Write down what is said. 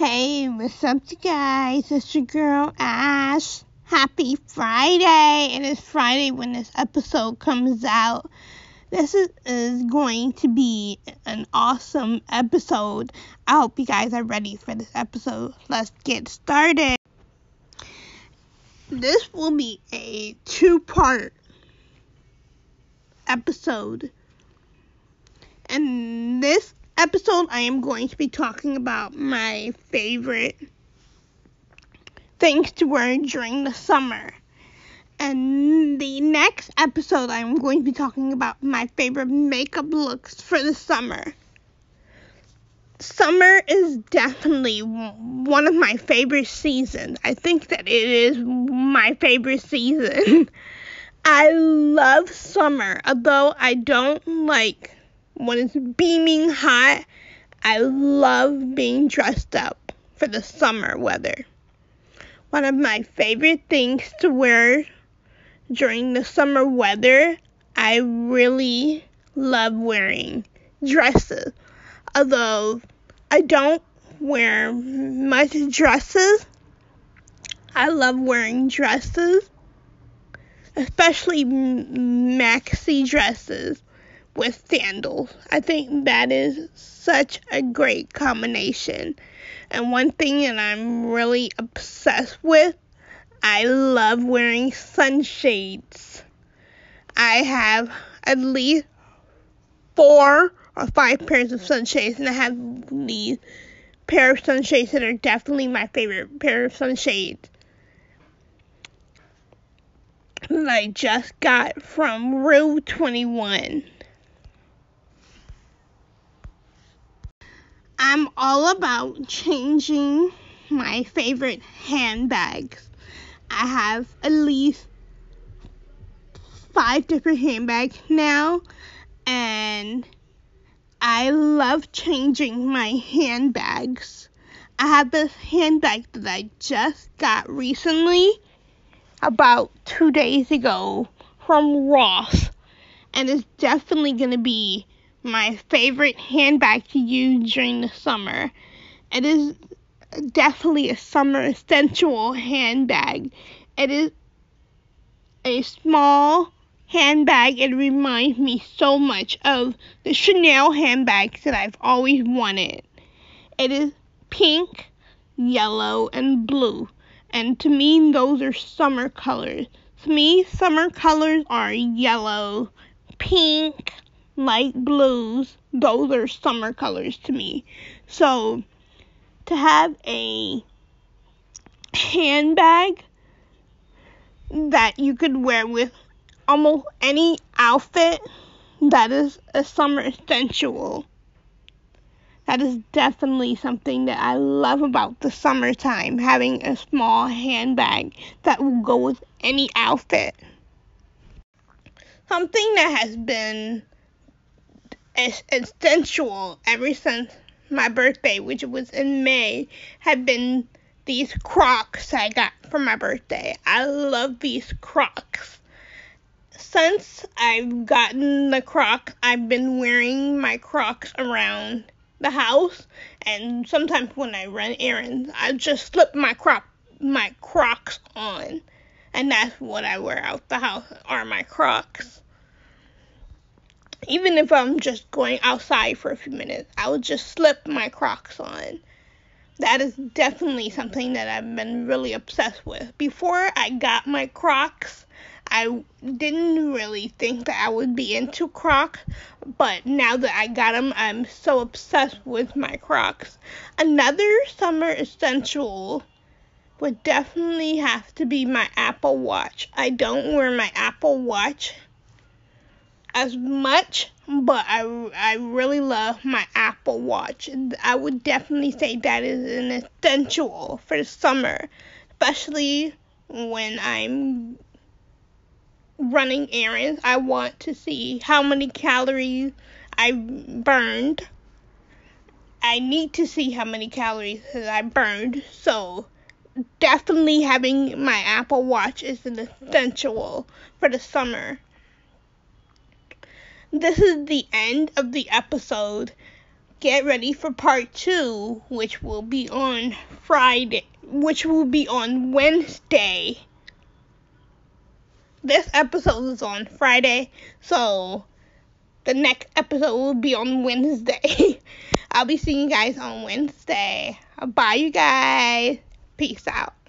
Hey, what's up, you guys? It's your girl Ash. Happy Friday! It is Friday when this episode comes out. This is, is going to be an awesome episode. I hope you guys are ready for this episode. Let's get started. This will be a two part episode. And this episode, I am going to be talking about my favorite things to wear during the summer. And the next episode, I'm going to be talking about my favorite makeup looks for the summer. Summer is definitely one of my favorite seasons. I think that it is my favorite season. I love summer, although I don't like when it's beaming hot, I love being dressed up for the summer weather. One of my favorite things to wear during the summer weather, I really love wearing dresses. Although I don't wear much dresses, I love wearing dresses, especially maxi dresses with sandals. I think that is such a great combination. And one thing that I'm really obsessed with, I love wearing sunshades. I have at least four or five pairs of sunshades, and I have these pair of sunshades that are definitely my favorite pair of sunshades that I just got from Rue 21. I'm all about changing my favorite handbags. I have at least five different handbags now, and I love changing my handbags. I have this handbag that I just got recently, about two days ago, from Ross, and it's definitely to be my favorite handbag to use during the summer. It is definitely a summer essential handbag. It is a small handbag. It reminds me so much of the Chanel handbags that I've always wanted. It is pink, yellow, and blue. And to me, those are summer colors. To me, summer colors are yellow, pink, light blues, those are summer colors to me. So to have a handbag that you could wear with almost any outfit that is a summer essential. That is definitely something that I love about the summertime, having a small handbag that will go with any outfit. Something that has been essential ever since my birthday, which was in May, have been these Crocs I got for my birthday. I love these Crocs. Since I've gotten the Crocs, I've been wearing my Crocs around the house, and sometimes when I run errands, I just slip my croc my Crocs on, and that's what I wear out the house are my Crocs even if I'm just going outside for a few minutes, I would just slip my Crocs on. That is definitely something that I've been really obsessed with. Before I got my Crocs, I didn't really think that I would be into Crocs, but now that I got them, I'm so obsessed with my Crocs. Another summer essential would definitely have to be my Apple Watch. I don't wear my Apple Watch as much, but I, I really love my Apple Watch. I would definitely say that is an essential for the summer, especially when I'm running errands. I want to see how many calories I burned. I need to see how many calories I burned, so definitely having my Apple Watch is an essential for the summer this is the end of the episode. get ready for part two, which will be on Friday, which will be on Wednesday. This episode is on Friday, so the next episode will be on Wednesday. I'll be seeing you guys on Wednesday. Bye, you guys. Peace out.